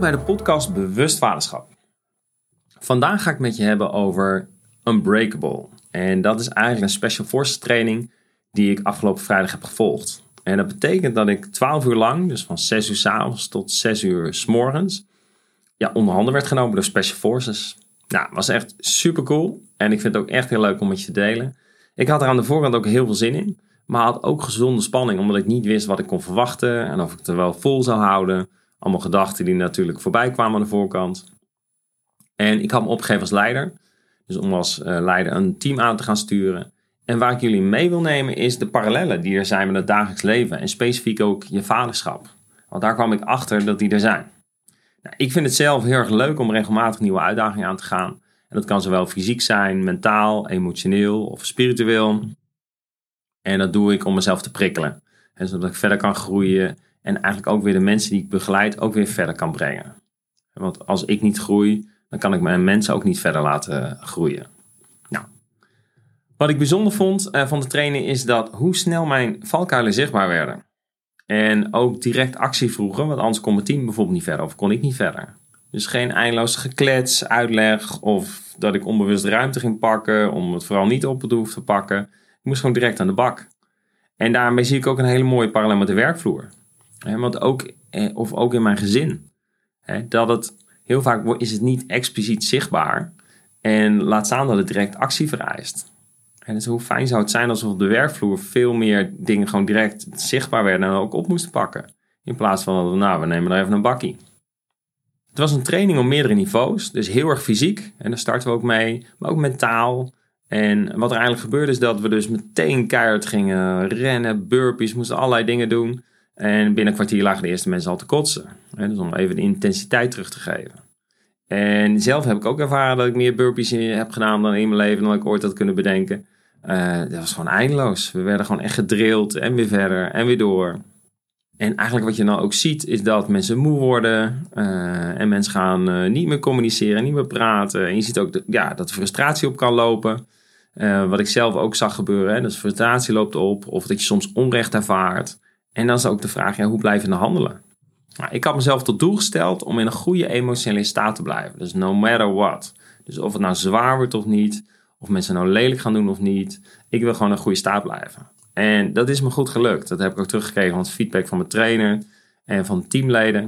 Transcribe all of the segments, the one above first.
Bij de podcast Bewust Vaderschap. Vandaag ga ik met je hebben over Unbreakable. En dat is eigenlijk een Special Forces training die ik afgelopen vrijdag heb gevolgd. En dat betekent dat ik 12 uur lang, dus van 6 uur s avonds tot 6 uur s morgens, ja, onder handen werd genomen door Special Forces. Nou, was echt super cool. En ik vind het ook echt heel leuk om met je te delen. Ik had er aan de voorkant ook heel veel zin in. Maar had ook gezonde spanning, omdat ik niet wist wat ik kon verwachten. En of ik het er wel vol zou houden. Allemaal gedachten die natuurlijk voorbij kwamen aan de voorkant. En ik had me opgegeven als leider. Dus om als eh, leider een team aan te gaan sturen. En waar ik jullie mee wil nemen is de parallellen die er zijn met het dagelijks leven. En specifiek ook je vaderschap. Want daar kwam ik achter dat die er zijn. Nou, ik vind het zelf heel erg leuk om regelmatig nieuwe uitdagingen aan te gaan. En dat kan zowel fysiek zijn, mentaal, emotioneel of spiritueel. En dat doe ik om mezelf te prikkelen. En zodat ik verder kan groeien. En eigenlijk ook weer de mensen die ik begeleid ook weer verder kan brengen. Want als ik niet groei, dan kan ik mijn mensen ook niet verder laten groeien. Nou, wat ik bijzonder vond eh, van de training is dat hoe snel mijn valkuilen zichtbaar werden. En ook direct actie vroegen, want anders kon mijn team bijvoorbeeld niet verder of kon ik niet verder. Dus geen eindeloos geklets, uitleg of dat ik onbewust ruimte ging pakken om het vooral niet op te hoeven te pakken. Ik moest gewoon direct aan de bak. En daarmee zie ik ook een hele mooie parallel met de werkvloer. Want ook, eh, of ook in mijn gezin. Dat het heel vaak is het niet expliciet zichtbaar. En laat staan dat het direct actie vereist. En dus hoe fijn zou het zijn als we op de werkvloer veel meer dingen gewoon direct zichtbaar werden en ook op moesten pakken. In plaats van nou, we nemen er even een bakkie. Het was een training op meerdere niveaus, dus heel erg fysiek. En daar starten we ook mee, maar ook mentaal. En wat er eigenlijk gebeurde is dat we dus meteen keihard gingen rennen, burpees, moesten allerlei dingen doen. En binnen een kwartier lagen de eerste mensen al te kotsen. Dus om even de intensiteit terug te geven. En zelf heb ik ook ervaren dat ik meer burpees heb gedaan dan in mijn leven dan ik ooit had kunnen bedenken. Uh, dat was gewoon eindeloos. We werden gewoon echt gedrild en weer verder en weer door. En eigenlijk wat je dan ook ziet is dat mensen moe worden uh, en mensen gaan uh, niet meer communiceren, niet meer praten. En je ziet ook ja, dat de frustratie op kan lopen. wat ik zelf ook zag gebeuren, hè, frustratie loopt op of dat je soms onrecht ervaart. En dan is ook de vraag, ja, hoe blijf je dan handelen? Nou, ik had mezelf tot doel gesteld om in een goede emotionele staat te blijven. Dus no matter what. Dus of het nou zwaar wordt of niet, of mensen nou lelijk gaan doen of niet. Ik wil gewoon een goede staat blijven. En dat is me goed gelukt. Dat heb ik ook teruggekregen van het feedback van mijn trainer en van teamleden.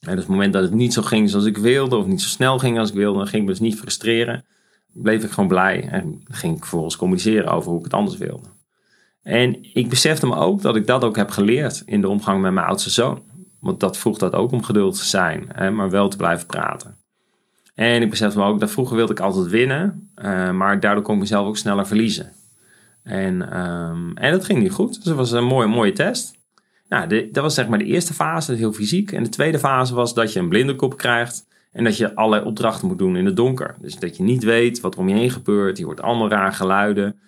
En dus het moment dat het niet zo ging zoals ik wilde, of niet zo snel ging als ik wilde, dan ging ik me dus niet frustreren. Bleef ik gewoon blij en ging ik vervolgens communiceren over hoe ik het anders wilde. En ik besefte me ook dat ik dat ook heb geleerd in de omgang met mijn oudste zoon. Want dat vroeg dat ook om geduld te zijn, hè, maar wel te blijven praten. En ik besefte me ook dat vroeger wilde ik altijd winnen, uh, maar daardoor kon ik mezelf ook sneller verliezen. En, um, en dat ging niet goed. Dus dat was een mooie, mooie test. Nou, dat was zeg maar de eerste fase, heel fysiek. En de tweede fase was dat je een blinde kop krijgt en dat je allerlei opdrachten moet doen in het donker. Dus dat je niet weet wat er om je heen gebeurt. Je hoort allemaal raar geluiden.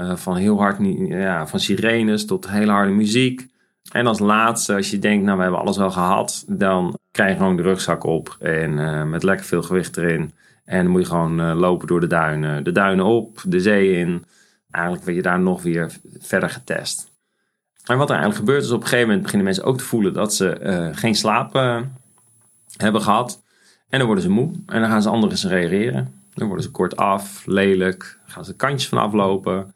Uh, van heel hard, ja, van sirenes tot hele harde muziek. En als laatste, als je denkt, nou we hebben alles wel gehad, dan krijg je gewoon de rugzak op en uh, met lekker veel gewicht erin. En dan moet je gewoon uh, lopen door de duinen. De duinen op, de zee in. Eigenlijk word je daar nog weer verder getest. En wat er eigenlijk gebeurt is op een gegeven moment beginnen mensen ook te voelen dat ze geen slaap hebben gehad. En dan worden ze moe en dan gaan ze anders reageren. Dan worden ze kort af, lelijk, gaan ze kantjes van aflopen.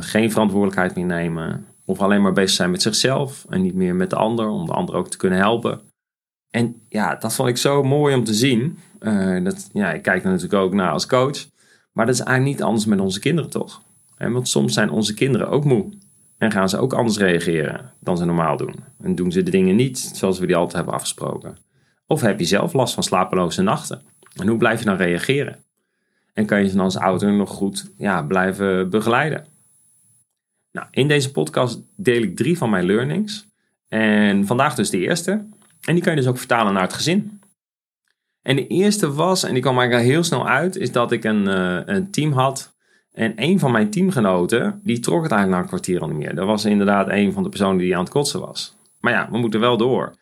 Geen verantwoordelijkheid meer nemen. Of alleen maar bezig zijn met zichzelf en niet meer met de ander, om de ander ook te kunnen helpen. En ja, dat vond ik zo mooi om te zien. Uh, dat, ja, ik kijk er natuurlijk ook naar als coach. Maar dat is eigenlijk niet anders met onze kinderen toch? want soms zijn onze kinderen ook moe. En gaan ze ook anders reageren dan ze normaal doen. En doen ze de dingen niet zoals we die altijd hebben afgesproken. Of heb je zelf last van slapeloze nachten? En hoe blijf je dan reageren? En kan je ze dan als ouder nog goed ja, blijven begeleiden? Nou, in deze podcast deel ik drie van mijn learnings. En vandaag dus de eerste. En die kan je dus ook vertalen naar het gezin. En de eerste was, en die kwam eigenlijk heel snel uit, is dat ik een, uh, een team had. En een van mijn teamgenoten, die trok het eigenlijk na een kwartier al niet meer. Dat was inderdaad een van de personen die aan het kotsen was. Maar ja, we moeten wel door.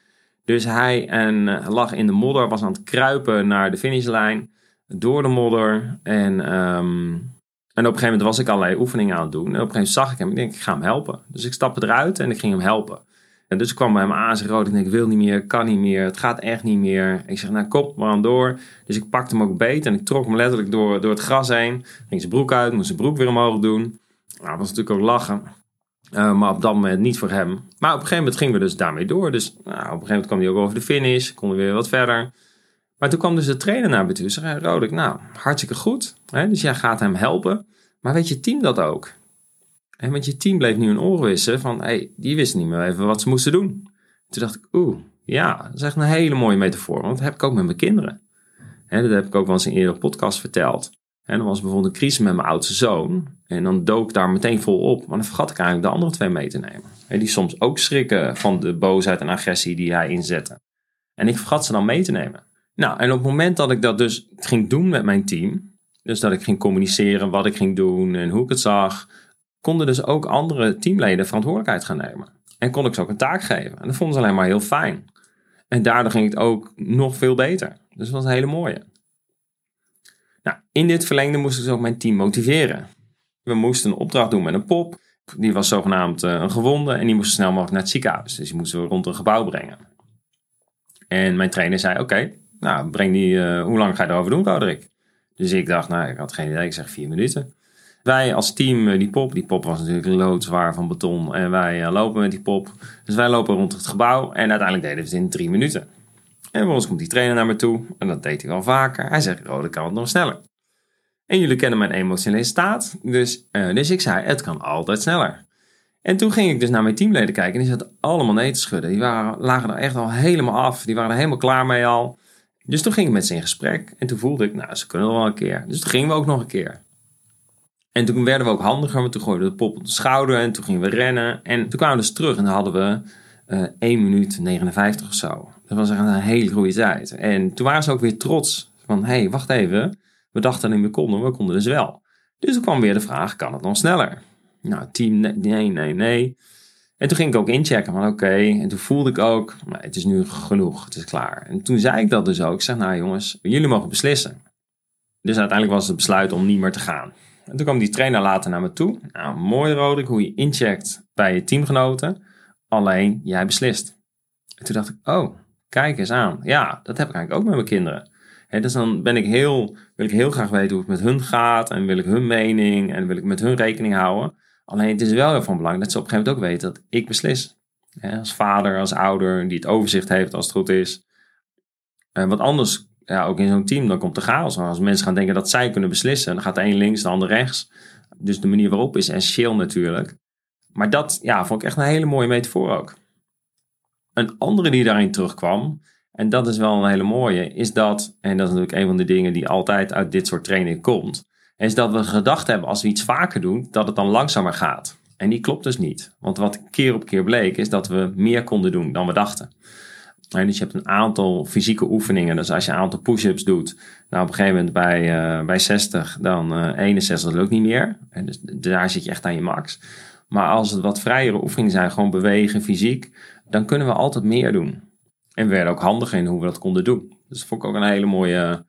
Dus hij en, uh, lag in de modder, was aan het kruipen naar de finishlijn. Door de modder. En um, en op een gegeven moment was ik allerlei oefeningen aan het doen. En op een gegeven moment zag ik hem. Ik denk, ik ga hem helpen. Dus ik stapte eruit en ik ging hem helpen. En dus kwam bij hem aan, zei rood, ik denk, ik wil niet meer, kan niet meer, het gaat echt niet meer. Ik zeg, nou kom, we gaan door. Dus ik pakte hem ook beet en ik trok hem letterlijk door, door het gras heen. Ging zijn broek uit, moest zijn broek weer omhoog doen. Nou, dat was natuurlijk ook lachen. Uh, maar op dat moment niet voor hem. Maar op een gegeven moment gingen we dus daarmee door. Dus nou, op een gegeven moment kwam hij ook over de finish, konden we weer wat verder. Maar toen kwam dus de trainer naar me toe. Zei, Rodek, nou, hartstikke goed. Hè? Dus jij gaat hem helpen. Maar weet je team dat ook? En want je team bleef nu een oor wissen van, hey, die wisten niet meer even wat ze moesten doen. Toen dacht ik, oeh, ja, dat is echt een hele mooie metafoor. Want dat heb ik ook met mijn kinderen. Hè, dat heb ik ook wel eens in een eerdere podcast verteld. En dan was bijvoorbeeld een crisis met mijn oudste zoon. En dan dook ik daar meteen vol op. Maar dan vergat ik eigenlijk de andere twee mee te nemen. En die soms ook schrikken van de boosheid en agressie die hij inzette. En ik vergat ze dan mee te nemen. Nou, en op het moment dat ik dat dus ging doen met mijn team. Dus dat ik ging communiceren wat ik ging doen en hoe ik het zag. Konden dus ook andere teamleden verantwoordelijkheid gaan nemen. En kon ik ze ook een taak geven. En dat vonden ze alleen maar heel fijn. En daardoor ging het ook nog veel beter. Dus dat was een hele mooie. Nou, in dit verlengde moest ik dus ook mijn team motiveren. We moesten een opdracht doen met een pop. Die was zogenaamd eh, een gewonde en die moest snel mogelijk naar het ziekenhuis. Dus die moesten we rond een gebouw brengen. En mijn trainer zei, oké, nou breng die, uh, hoe lang ga je erover doen, Roderick? Dus ik dacht, nou, ik had geen idee, ik zeg vier minuten. Wij als team, eh, die pop, die pop was natuurlijk loodzwaar van beton. En wij lopen met die pop. Dus wij lopen rond het gebouw en uiteindelijk deden we het in drie minuten. En vervolgens komt die trainer naar me toe. En dat deed hij wel vaker. Hij zegt, Rode kan het nog sneller. En jullie kennen mijn emotionele staat. Dus, dus ik zei, het kan altijd sneller. En toen ging ik dus naar mijn teamleden kijken. En die zaten allemaal nee te schudden. Die waren, lagen er echt al helemaal af. Die waren er helemaal klaar mee al. Dus toen ging ik met ze in gesprek. En toen voelde ik, nou, ze kunnen wel een keer. Dus toen gingen we ook nog een keer. En toen werden we ook handiger. Want toen gooiden we de pop op de schouder. En toen gingen we rennen. En toen kwamen we dus terug. En dan hadden we uh, eh, 1 minuut 59 of zo. Dat was echt een hele goede tijd. En toen waren ze ook weer trots. Van, hé, hey, wacht even. We dachten niet meer konden, we konden dus wel. Dus toen kwam weer de vraag, kan het nog sneller? Nou, team, nee, nee, nee. En toen ging ik ook inchecken van oké. En toen voelde ik ook, nou, het is nu genoeg, het is klaar. En toen zei ik dat dus ook. Ik zeg, nou jongens, jullie mogen beslissen. Dus uiteindelijk was het besluit om niet meer te gaan. En toen kwam die trainer later naar me toe. Nou, mooi Roderick, hoe je incheckt bij je teamgenoten. Alleen, jij beslist. En toen dacht ik, oh, kijk eens aan. Ja, dat heb ik eigenlijk ook met mijn kinderen dus dan ben ik heel, wil ik heel graag weten hoe het met hun gaat en wil ik hun mening en wil ik met hun rekening houden. Alleen het is wel heel van belang dat ze op een gegeven moment ook weten dat ik beslis. als vader, als ouder, die het overzicht heeft als het goed is. En wat anders, ja, ook in zo'n team, dan komt de chaos. Als mensen gaan denken dat zij kunnen beslissen, dan gaat de een links, de ander rechts. Dus de manier waarop is essentieel natuurlijk. Maar dat ja, vond ik echt een hele mooie metafoor ook. Een andere die daarin terugkwam, en dat is wel een hele mooie, is dat, en dat is natuurlijk een van de dingen die altijd uit dit soort training komt, is dat we gedacht hebben als we iets vaker doen, dat het dan langzamer gaat. En die klopt dus niet. Want wat keer op keer bleek, is dat we meer konden doen dan we dachten. En dus je hebt een aantal fysieke oefeningen. Dus als je een aantal push-ups doet, nou op een gegeven moment bij, uh, bij 60, dan uh, 61, dat lukt niet meer. En dus daar zit je echt aan je max. Maar als het wat vrijere oefeningen zijn, gewoon bewegen, fysiek, dan kunnen we altijd meer doen. En we werden ook handig in hoe we dat konden doen. Dus dat vond ik ook een hele mooie,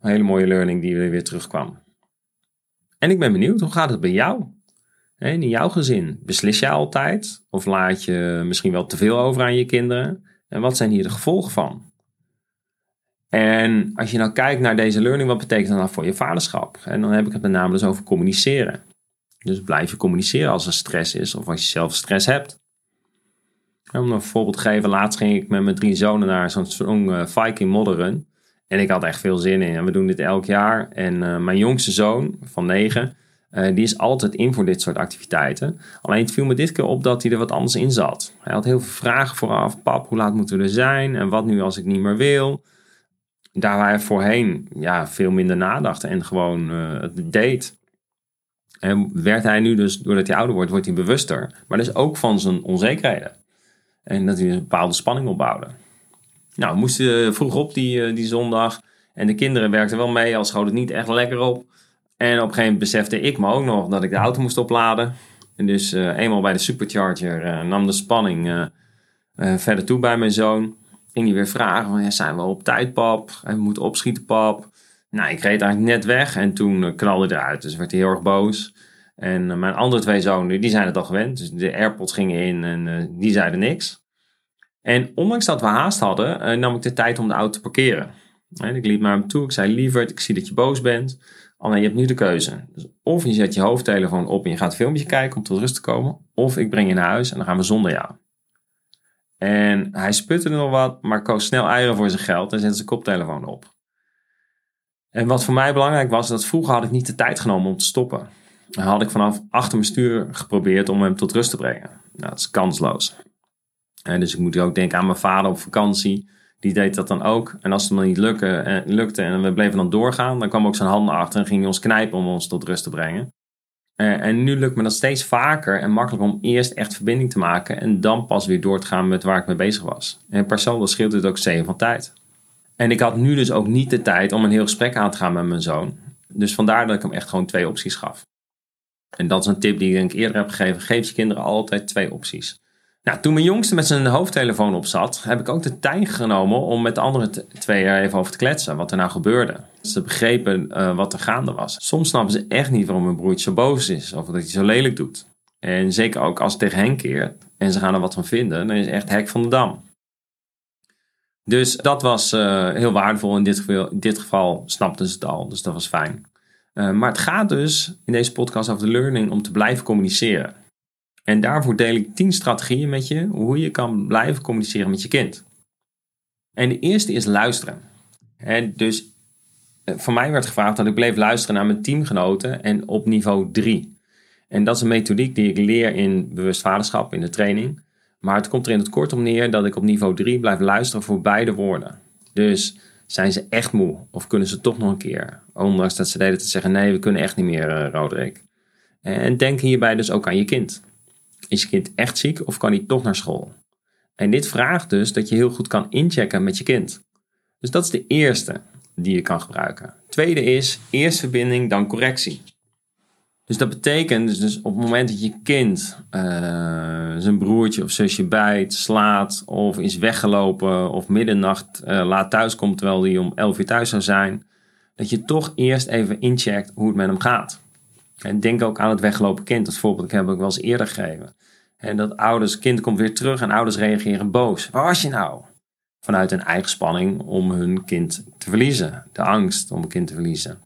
een hele mooie learning die weer terugkwam. En ik ben benieuwd, hoe gaat het bij jou? In jouw gezin, beslis jij altijd? Of laat je misschien wel te veel over aan je kinderen? En wat zijn hier de gevolgen van? En als je nou kijkt naar deze learning, wat betekent dat nou voor je vaderschap? En dan heb ik het met name dus over communiceren. Dus blijf je communiceren als er stress is of als je zelf stress hebt. Om een voorbeeld te geven, laatst ging ik met mijn drie zonen naar zo'n uh, Viking modderrun. En ik had echt veel zin in. En we doen dit elk jaar. En uh, mijn jongste zoon van negen, uh, die is altijd in voor dit soort activiteiten. Alleen het viel me dit keer op dat hij er wat anders in zat. Hij had heel veel vragen vooraf. Pap, hoe laat moeten we er zijn? En wat nu als ik niet meer wil? Daar waar hij voorheen ja, veel minder nadacht en gewoon het deed. En werd hij nu dus, doordat hij ouder wordt, wordt hij bewuster. Maar dus ook van zijn onzekerheden. En dat hij een bepaalde spanning opbouwde. Nou, we moesten vroeg op die, eh, die zondag. En de kinderen werkten wel mee, al schoot het niet echt lekker op. En op een gegeven moment besefte ik me ook nog dat ik de auto moest opladen. En dus uh, eenmaal bij de supercharger nam de spanning verder toe bij mijn zoon. Ging hij weer vragen, van, ja, zijn we op tijd pap? En we moeten opschieten pap. Nou, ik reed eigenlijk net weg en toen knalde hij eruit. Dus werd hij heel erg boos. En mijn andere twee zonen, die zijn het al gewend. Dus de AirPods gingen in en die zeiden niks. En ondanks dat we haast hadden, eh, nam ik de tijd om de auto te parkeren. En ik liep naar hem toe. Ik zei, lieverd, ik zie dat je boos bent. Alleen je hebt nu de keuze. Dus of je zet je hoofdtelefoon op en je gaat een filmpje kijken om tot rust te komen. Of ik breng je naar huis en dan gaan we zonder jou. En hij sputte nog wat, maar koos snel eieren voor zijn geld en zette zijn koptelefoon op. En wat voor mij belangrijk was, dat vroeger had ik niet de tijd genomen om te stoppen. Dan had ik vanaf achter mijn stuur geprobeerd om hem tot rust te brengen. Nou, dat is kansloos. Dus ik moet ook denken aan mijn vader op vakantie. Die deed dat dan ook. En als het dan niet lukte, eh, lukte en we bleven dan doorgaan, dan kwam ook zijn handen achter en ging hij ons knijpen om ons tot rust te brengen. Eh, en nu lukt me dat steeds vaker en makkelijk om eerst echt verbinding te maken en dan pas weer door te gaan met waar ik mee bezig was. En per saldo scheelt het ook zeven van tijd. En ik had nu dus ook niet de tijd om een heel gesprek aan te gaan met mijn zoon. Dus vandaar dat ik hem echt gewoon twee opties gaf. En dat is een tip die ik eerder heb gegeven. Geef je kinderen altijd twee opties. Toen mijn jongste met zijn hoofdtelefoon op zat, heb ik ook de tijd genomen om met de andere twee er even over te kletsen. Wat er nou gebeurde. Ze begrepen uh, wat er gaande was. Soms snappen ze echt niet waarom hun broertje zo boos is of dat hij zo lelijk doet. En zeker ook als het tegen hen keert en ze gaan er wat van vinden, dan is het echt hek van de dam. Dus dat was uh, heel waardevol. In dit, geval, dit geval snapten ze het al, dus dat was fijn. Uh, maar het gaat dus in deze podcast over de learning om te blijven communiceren. En daarvoor deel ik 10 strategieën met je hoe je kan blijven communiceren met je kind. En de eerste is luisteren. En dus eh, voor mij werd gevraagd dat ik bleef luisteren naar mijn teamgenoten en op niveau 3. En dat is een methodiek die ik leer in bewust vaderschap in de training. Maar het komt er in het kort om neer dat ik op niveau 3 blijf luisteren voor beide woorden. Dus zijn ze echt moe of kunnen ze toch nog een keer? Ondanks dat ze deden te zeggen nee, we kunnen echt niet meer, uh, Roderick. En denk hierbij dus ook aan je kind. Is je kind echt ziek of kan hij toch naar school? En dit vraagt dus dat je heel goed kan inchecken met je kind. Dus dat is de eerste die je kan gebruiken. Tweede is eerst verbinding, dan correctie. Dus dat betekent dus, dus op het moment dat je kind uh, zijn broertje of zusje bijt, slaat of is weggelopen of middernacht uh, laat thuiskomt terwijl hij om 11 uur thuis zou zijn, dat je toch eerst even incheckt hoe het met hem gaat. En denk ook aan het weggelopen kind. Dat voorbeeld heb ik wel eens eerder gegeven. En dat ouders, kind komt weer terug en ouders reageren boos. Waar was je nou? Vanuit een eigen spanning om hun kind te verliezen. De angst om een kind te verliezen.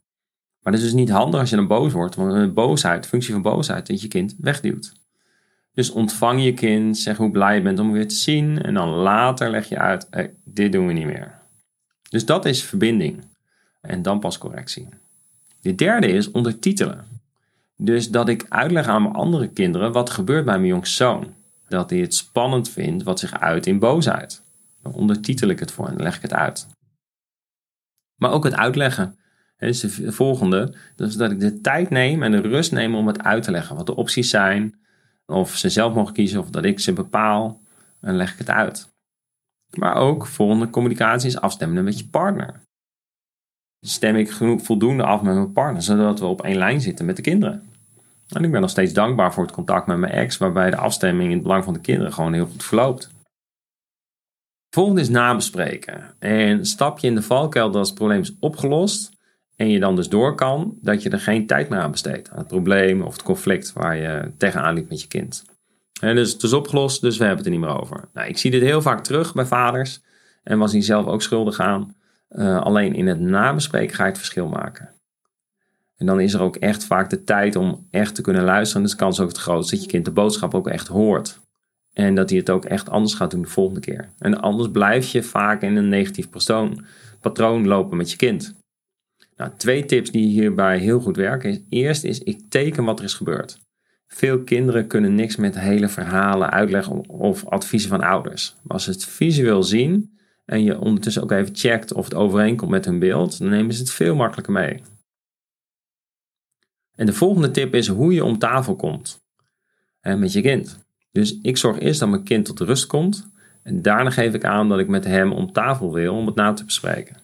Maar het is dus niet handig als je dan boos wordt. Want een boosheid, functie van boosheid, dat je kind wegduwt. Dus ontvang je kind, zeg hoe blij je bent om weer te zien. En dan later leg je uit, dit doen we niet meer. Dus dat is verbinding. En dan pas correctie. De derde is ondertitelen. Dus dat ik uitleg aan mijn andere kinderen wat gebeurt bij mijn jongste zoon. Dat hij het spannend vindt wat zich uit in boosheid. Dan ondertitel ik het voor en leg ik het uit. Maar ook het uitleggen. Dus de volgende, dus dat ik de tijd neem en de rust neem om het uit te leggen. Wat de opties zijn, of ze zelf mogen kiezen of dat ik ze bepaal. En leg ik het uit. Maar ook volgende communicatie is afstemmen met je partner stem ik genoeg, voldoende af met mijn partner, zodat we op één lijn zitten met de kinderen. En ik ben nog steeds dankbaar voor het contact met mijn ex, waarbij de afstemming in het belang van de kinderen gewoon heel goed verloopt. Volgende is nabespreken. En stap je in de valkuil dat het probleem is opgelost en je dan dus door kan, dat je er geen tijd meer aan besteedt. Aan het probleem of het conflict waar je tegenaan liep met je kind. En dus het is opgelost, dus we hebben het er niet meer over. Nou, ik zie dit heel vaak terug bij vaders en was hij zelf ook schuldig aan. Uh, alleen in het nabespreken ga je het verschil maken. En dan is er ook echt vaak de tijd om echt te kunnen luisteren. En dus de kans ook het grootst dat je kind de boodschap ook echt hoort. En dat hij het ook echt anders gaat doen de volgende keer. En anders blijf je vaak in een negatief patroon, patroon lopen met je kind. Nou, twee tips die hierbij heel goed werken. Is, eerst is ik teken wat er is gebeurd. Veel kinderen kunnen niks met hele verhalen uitleggen of adviezen van ouders. Maar als ze het visueel zien, en je ondertussen ook even checkt of het overeenkomt met hun beeld, dan nemen ze het veel makkelijker mee. En de volgende tip is hoe je om tafel komt met je kind. Dus ik zorg eerst dat mijn kind tot rust komt en daarna geef ik aan dat ik met hem om tafel wil om het na te bespreken.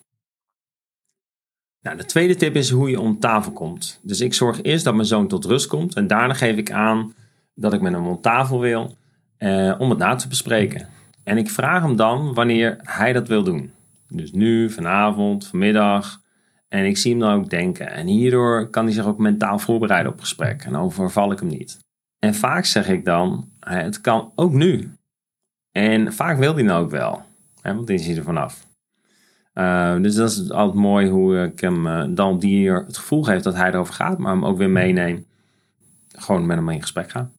Nou, de tweede tip is hoe je om tafel komt. Dus ik zorg eerst dat mijn zoon tot rust komt en daarna geef ik aan dat ik met hem om tafel wil eh, om het na te bespreken. En ik vraag hem dan wanneer hij dat wil doen. Dus nu, vanavond, vanmiddag. En ik zie hem dan ook denken. En hierdoor kan hij zich ook mentaal voorbereiden op gesprek. En overval ik hem niet. En vaak zeg ik dan, het kan ook nu. En vaak wil hij nou ook wel, hè, want dan is hij er vanaf. Uh, dus dat is altijd mooi hoe ik hem uh, dan die het gevoel geef dat hij erover gaat, maar hem ook weer meeneem. Gewoon met hem in gesprek gaan.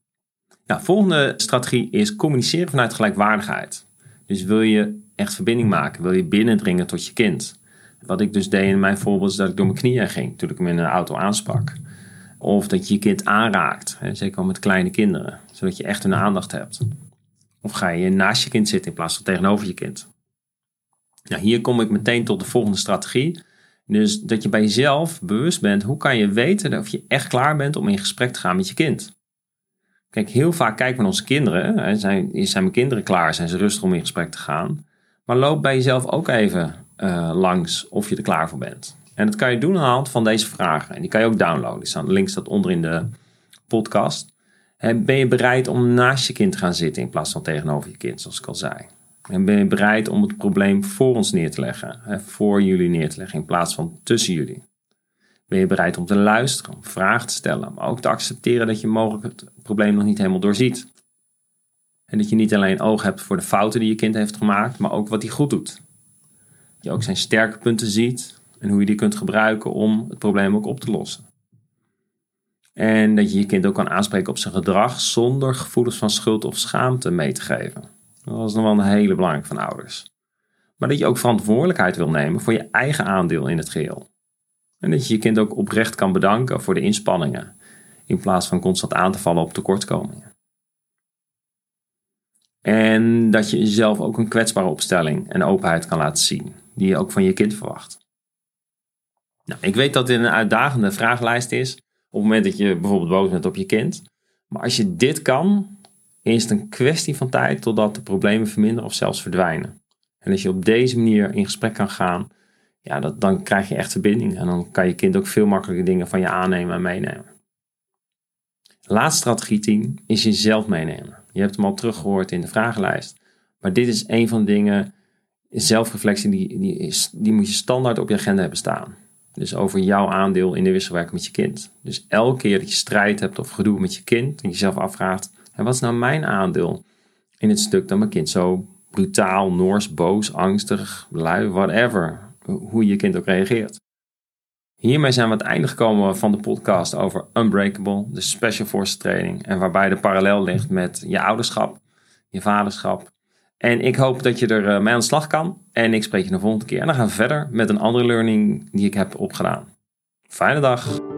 Nou, volgende strategie is communiceren vanuit gelijkwaardigheid. Dus wil je echt verbinding maken, wil je binnendringen tot je kind. Wat ik dus deed in mijn voorbeeld is dat ik door mijn knieën ging toen ik hem in een auto aansprak. Of dat je je kind aanraakt, hè, zeker al met kleine kinderen, zodat je echt hun aandacht hebt. Of ga je naast je kind zitten in plaats van tegenover je kind. Nou, hier kom ik meteen tot de volgende strategie. Dus dat je bij jezelf bewust bent, hoe kan je weten of je echt klaar bent om in gesprek te gaan met je kind? Kijk, heel vaak kijken we naar onze kinderen. Zijn, zijn mijn kinderen klaar? Zijn ze rustig om in gesprek te gaan? Maar loop bij jezelf ook even uh, langs of je er klaar voor bent. En dat kan je doen aan de hand van deze vragen. En die kan je ook downloaden. Staan links staat onder in de podcast. ben je bereid om naast je kind te gaan zitten in plaats van tegenover je kind, zoals ik al zei? En ben je bereid om het probleem voor ons neer te leggen, voor jullie neer te leggen in plaats van tussen jullie? Ben je bereid om te luisteren, om vragen te stellen, maar ook te accepteren dat je mogelijk het probleem nog niet helemaal doorziet? En dat je niet alleen oog hebt voor de fouten die je kind heeft gemaakt, maar ook wat hij goed doet. Dat je ook zijn sterke punten ziet en hoe je die kunt gebruiken om het probleem ook op te lossen. En dat je je kind ook kan aanspreken op zijn gedrag zonder gevoelens van schuld of schaamte mee te geven. Dat is nog wel een hele belangrijke van ouders. Maar dat je ook verantwoordelijkheid wil nemen voor je eigen aandeel in het geheel. En dat je je kind ook oprecht kan bedanken voor de inspanningen, in plaats van constant aan te vallen op tekortkomingen. En dat je jezelf ook een kwetsbare opstelling en openheid kan laten zien, die je ook van je kind verwacht. Nou, ik weet dat dit een uitdagende vragenlijst is, op het moment dat je bijvoorbeeld boos bent op je kind. Maar als je dit kan, is het een kwestie van tijd totdat de problemen verminderen of zelfs verdwijnen. En als je op deze manier in gesprek kan gaan, ja, dat, dan krijg je echt verbinding. En dan kan je kind ook veel makkelijker dingen van je aannemen en meenemen. Laatste strategie 10 is jezelf meenemen. Je hebt hem al teruggehoord in de vragenlijst. Maar dit is een van de dingen, zelfreflectie, die, die, is, die moet je standaard op je agenda hebben staan. Dus over jouw aandeel in de wisselwerking met je kind. Dus elke keer dat je strijd hebt of gedoe met je kind, en jezelf afvraagt, en wat is nou mijn aandeel in het stuk dat mijn kind zo brutaal, noors, boos, angstig, lui, whatever, hoe je kind ook reageert. Hiermee zijn we aan het einde gekomen van de podcast over Unbreakable, de Special Forces training. En waarbij de parallel ligt met je ouderschap, je vaderschap. En ik hoop dat je er eh, mee aan de slag kan. En ik spreek je de volgende keer. En dan gaan we verder met een andere learning die ik heb opgedaan. Fijne dag!